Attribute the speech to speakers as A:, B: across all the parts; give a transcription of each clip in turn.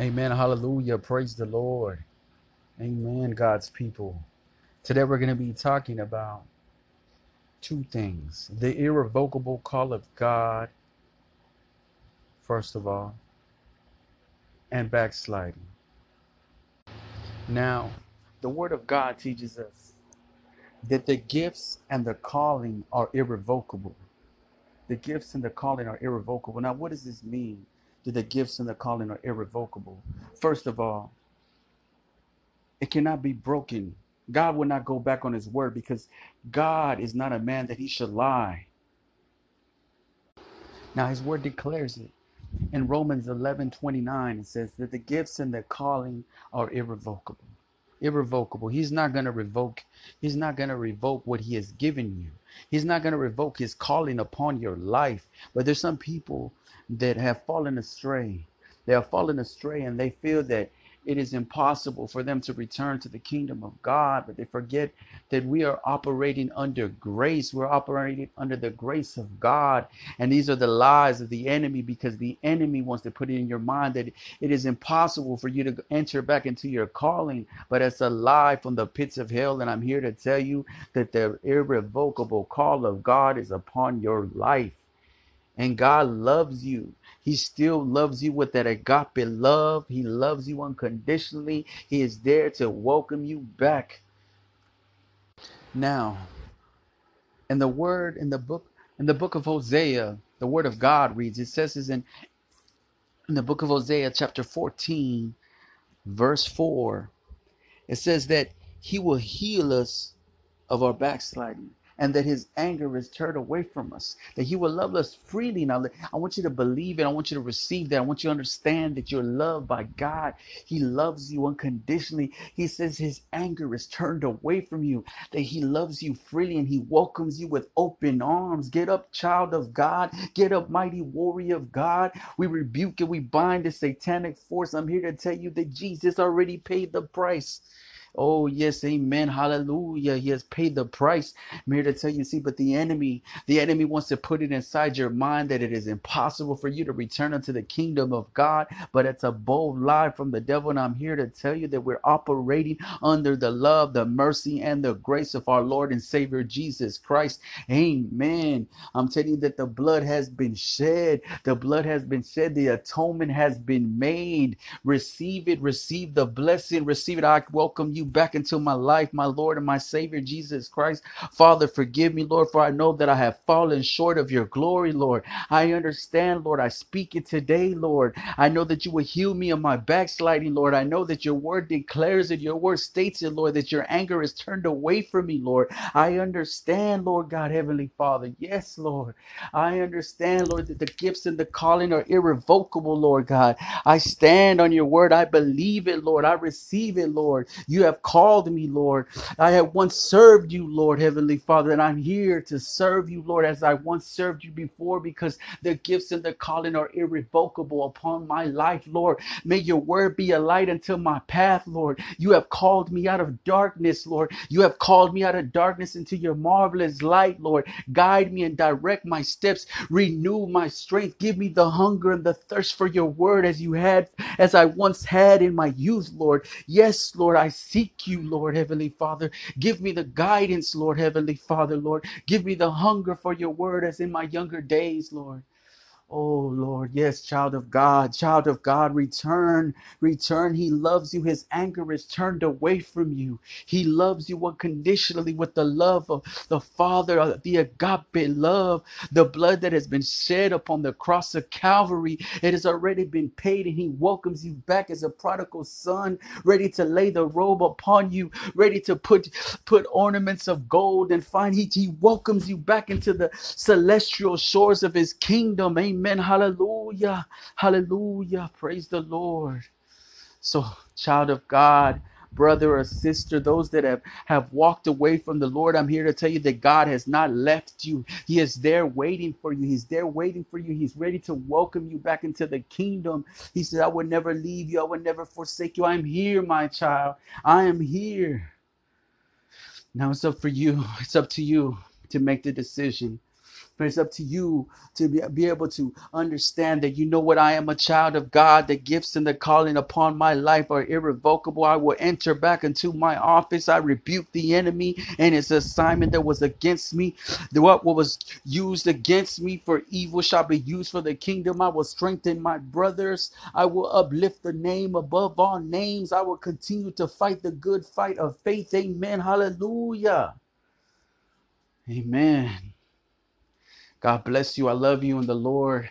A: Amen. Hallelujah. Praise the Lord. Amen, God's people. Today we're going to be talking about two things the irrevocable call of God, first of all, and backsliding. Now, the Word of God teaches us that the gifts and the calling are irrevocable. The gifts and the calling are irrevocable. Now, what does this mean? That the gifts and the calling are irrevocable. First of all, it cannot be broken. God will not go back on his word because God is not a man that he should lie. Now, his word declares it. In Romans 11 29, it says that the gifts and the calling are irrevocable. Irrevocable. He's not going to revoke, he's not going to revoke what he has given you. He's not going to revoke his calling upon your life. But there's some people that have fallen astray. They have fallen astray and they feel that it is impossible for them to return to the kingdom of God, but they forget that we are operating under grace. We're operating under the grace of God. And these are the lies of the enemy because the enemy wants to put it in your mind that it is impossible for you to enter back into your calling, but it's a lie from the pits of hell. And I'm here to tell you that the irrevocable call of God is upon your life. And God loves you. He still loves you with that agape love. He loves you unconditionally. He is there to welcome you back. Now, in the word in the book in the book of Hosea, the word of God reads, it says is in, in the book of Hosea, chapter 14, verse 4, it says that he will heal us of our backsliding and that his anger is turned away from us, that he will love us freely. Now, I want you to believe it. I want you to receive that. I want you to understand that you're loved by God. He loves you unconditionally. He says his anger is turned away from you, that he loves you freely and he welcomes you with open arms. Get up, child of God. Get up, mighty warrior of God. We rebuke and we bind the satanic force. I'm here to tell you that Jesus already paid the price. Oh, yes, amen. Hallelujah. He has paid the price. I'm here to tell you, see, but the enemy, the enemy wants to put it inside your mind that it is impossible for you to return unto the kingdom of God. But it's a bold lie from the devil. And I'm here to tell you that we're operating under the love, the mercy, and the grace of our Lord and Savior Jesus Christ. Amen. I'm telling you that the blood has been shed. The blood has been shed. The atonement has been made. Receive it. Receive the blessing. Receive it. I welcome you you back into my life, my Lord and my Savior, Jesus Christ. Father, forgive me, Lord, for I know that I have fallen short of your glory, Lord. I understand, Lord. I speak it today, Lord. I know that you will heal me of my backsliding, Lord. I know that your word declares it, your word states it, Lord, that your anger is turned away from me, Lord. I understand, Lord God, Heavenly Father. Yes, Lord. I understand, Lord, that the gifts and the calling are irrevocable, Lord God. I stand on your word. I believe it, Lord. I receive it, Lord. You have have called me, Lord. I have once served you, Lord, Heavenly Father, and I'm here to serve you, Lord, as I once served you before, because the gifts and the calling are irrevocable upon my life, Lord. May your word be a light unto my path, Lord. You have called me out of darkness, Lord. You have called me out of darkness into your marvelous light, Lord. Guide me and direct my steps. Renew my strength. Give me the hunger and the thirst for your word as you had, as I once had in my youth, Lord. Yes, Lord, I see seek you, Lord Heavenly Father. Give me the guidance, Lord Heavenly Father, Lord. Give me the hunger for your word as in my younger days, Lord. Oh Lord, yes, child of God, child of God, return, return. He loves you. His anger is turned away from you. He loves you unconditionally with the love of the Father, uh, the agape love, the blood that has been shed upon the cross of Calvary. It has already been paid, and He welcomes you back as a prodigal son, ready to lay the robe upon you, ready to put put ornaments of gold and fine. He, he welcomes you back into the celestial shores of His kingdom. Amen. Amen. Hallelujah. Hallelujah. Praise the Lord. So, child of God, brother or sister, those that have, have walked away from the Lord, I'm here to tell you that God has not left you. He is there waiting for you. He's there waiting for you. He's ready to welcome you back into the kingdom. He says, I will never leave you. I will never forsake you. I'm here, my child. I am here. Now it's up for you. It's up to you to make the decision But it's up to you to be, be able to understand that you know what I am a child of God. The gifts and the calling upon my life are irrevocable. I will enter back into my office. I rebuke the enemy and his assignment that was against me. What was used against me for evil shall be used for the kingdom. I will strengthen my brothers. I will uplift the name above all names. I will continue to fight the good fight of faith. Amen. Hallelujah. Amen. God bless you. I love you in the Lord.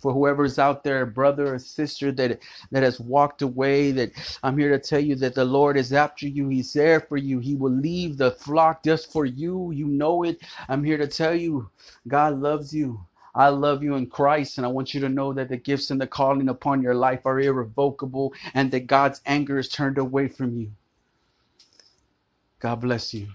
A: For whoever's out there, brother or sister that that has walked away, that I'm here to tell you that the Lord is after you. He's there for you. He will leave the flock just for you. You know it. I'm here to tell you, God loves you. I love you in Christ, and I want you to know that the gifts and the calling upon your life are irrevocable, and that God's anger is turned away from you. God bless you.